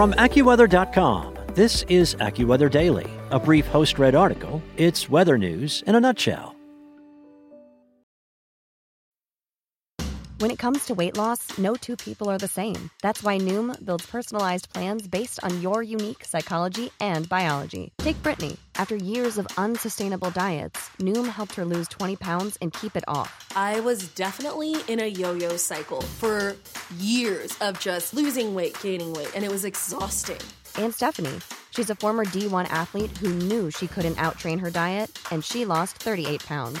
From AccuWeather.com, this is AccuWeather Daily, a brief host read article. It's weather news in a nutshell. When it comes to weight loss, no two people are the same. That's why Noom builds personalized plans based on your unique psychology and biology. Take Brittany. After years of unsustainable diets, Noom helped her lose 20 pounds and keep it off. I was definitely in a yo yo cycle for years of just losing weight, gaining weight, and it was exhausting. And Stephanie. She's a former D1 athlete who knew she couldn't outtrain her diet, and she lost 38 pounds.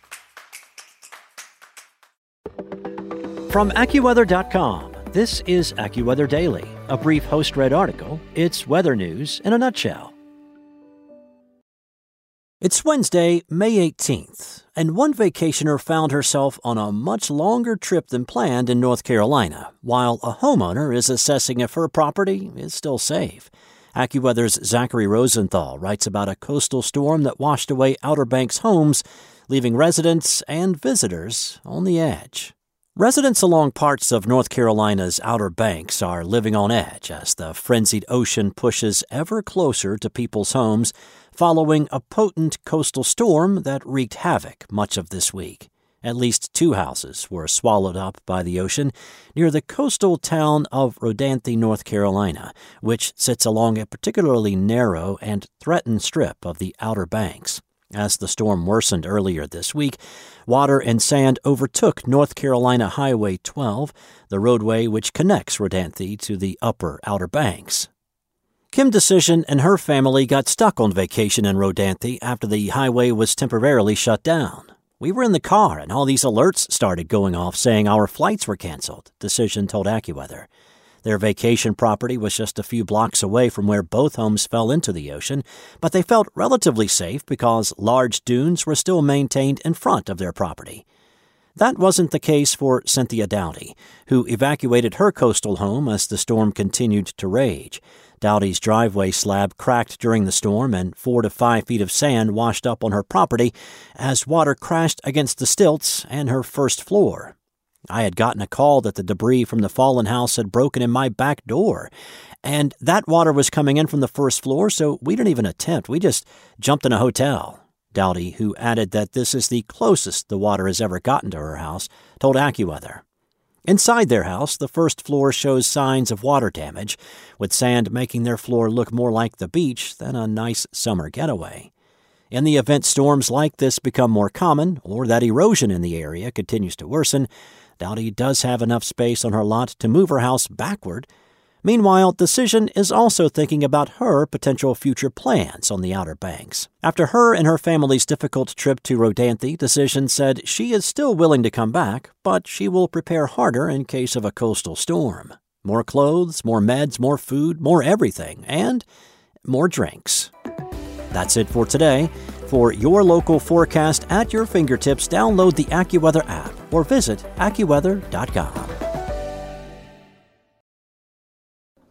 From AccuWeather.com, this is AccuWeather Daily, a brief host read article. It's weather news in a nutshell. It's Wednesday, May 18th, and one vacationer found herself on a much longer trip than planned in North Carolina, while a homeowner is assessing if her property is still safe. AccuWeather's Zachary Rosenthal writes about a coastal storm that washed away Outer Banks homes, leaving residents and visitors on the edge. Residents along parts of North Carolina's Outer Banks are living on edge as the frenzied ocean pushes ever closer to people's homes following a potent coastal storm that wreaked havoc much of this week. At least two houses were swallowed up by the ocean near the coastal town of Rodanthe, North Carolina, which sits along a particularly narrow and threatened strip of the Outer Banks. As the storm worsened earlier this week, water and sand overtook North Carolina Highway 12, the roadway which connects Rodanthe to the upper Outer Banks. Kim Decision and her family got stuck on vacation in Rodanthe after the highway was temporarily shut down. We were in the car and all these alerts started going off saying our flights were canceled, Decision told AccuWeather. Their vacation property was just a few blocks away from where both homes fell into the ocean, but they felt relatively safe because large dunes were still maintained in front of their property. That wasn't the case for Cynthia Dowdy, who evacuated her coastal home as the storm continued to rage. Dowdy's driveway slab cracked during the storm, and four to five feet of sand washed up on her property as water crashed against the stilts and her first floor. I had gotten a call that the debris from the fallen house had broken in my back door. And that water was coming in from the first floor, so we didn't even attempt. We just jumped in a hotel. Dowdy, who added that this is the closest the water has ever gotten to her house, told AccuWeather. Inside their house, the first floor shows signs of water damage, with sand making their floor look more like the beach than a nice summer getaway. In the event storms like this become more common, or that erosion in the area continues to worsen, Dowdy does have enough space on her lot to move her house backward. Meanwhile, Decision is also thinking about her potential future plans on the Outer Banks. After her and her family's difficult trip to Rodanthe, Decision said she is still willing to come back, but she will prepare harder in case of a coastal storm. More clothes, more meds, more food, more everything, and more drinks. That's it for today. For your local forecast at your fingertips, download the AccuWeather app or visit AccuWeather.com.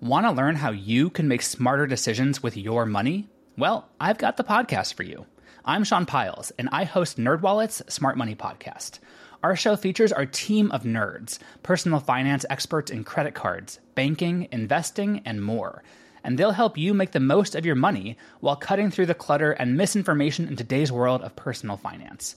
Want to learn how you can make smarter decisions with your money? Well, I've got the podcast for you. I'm Sean Pyles, and I host NerdWallet's Smart Money Podcast. Our show features our team of nerds, personal finance experts in credit cards, banking, investing, and more – and they'll help you make the most of your money while cutting through the clutter and misinformation in today's world of personal finance.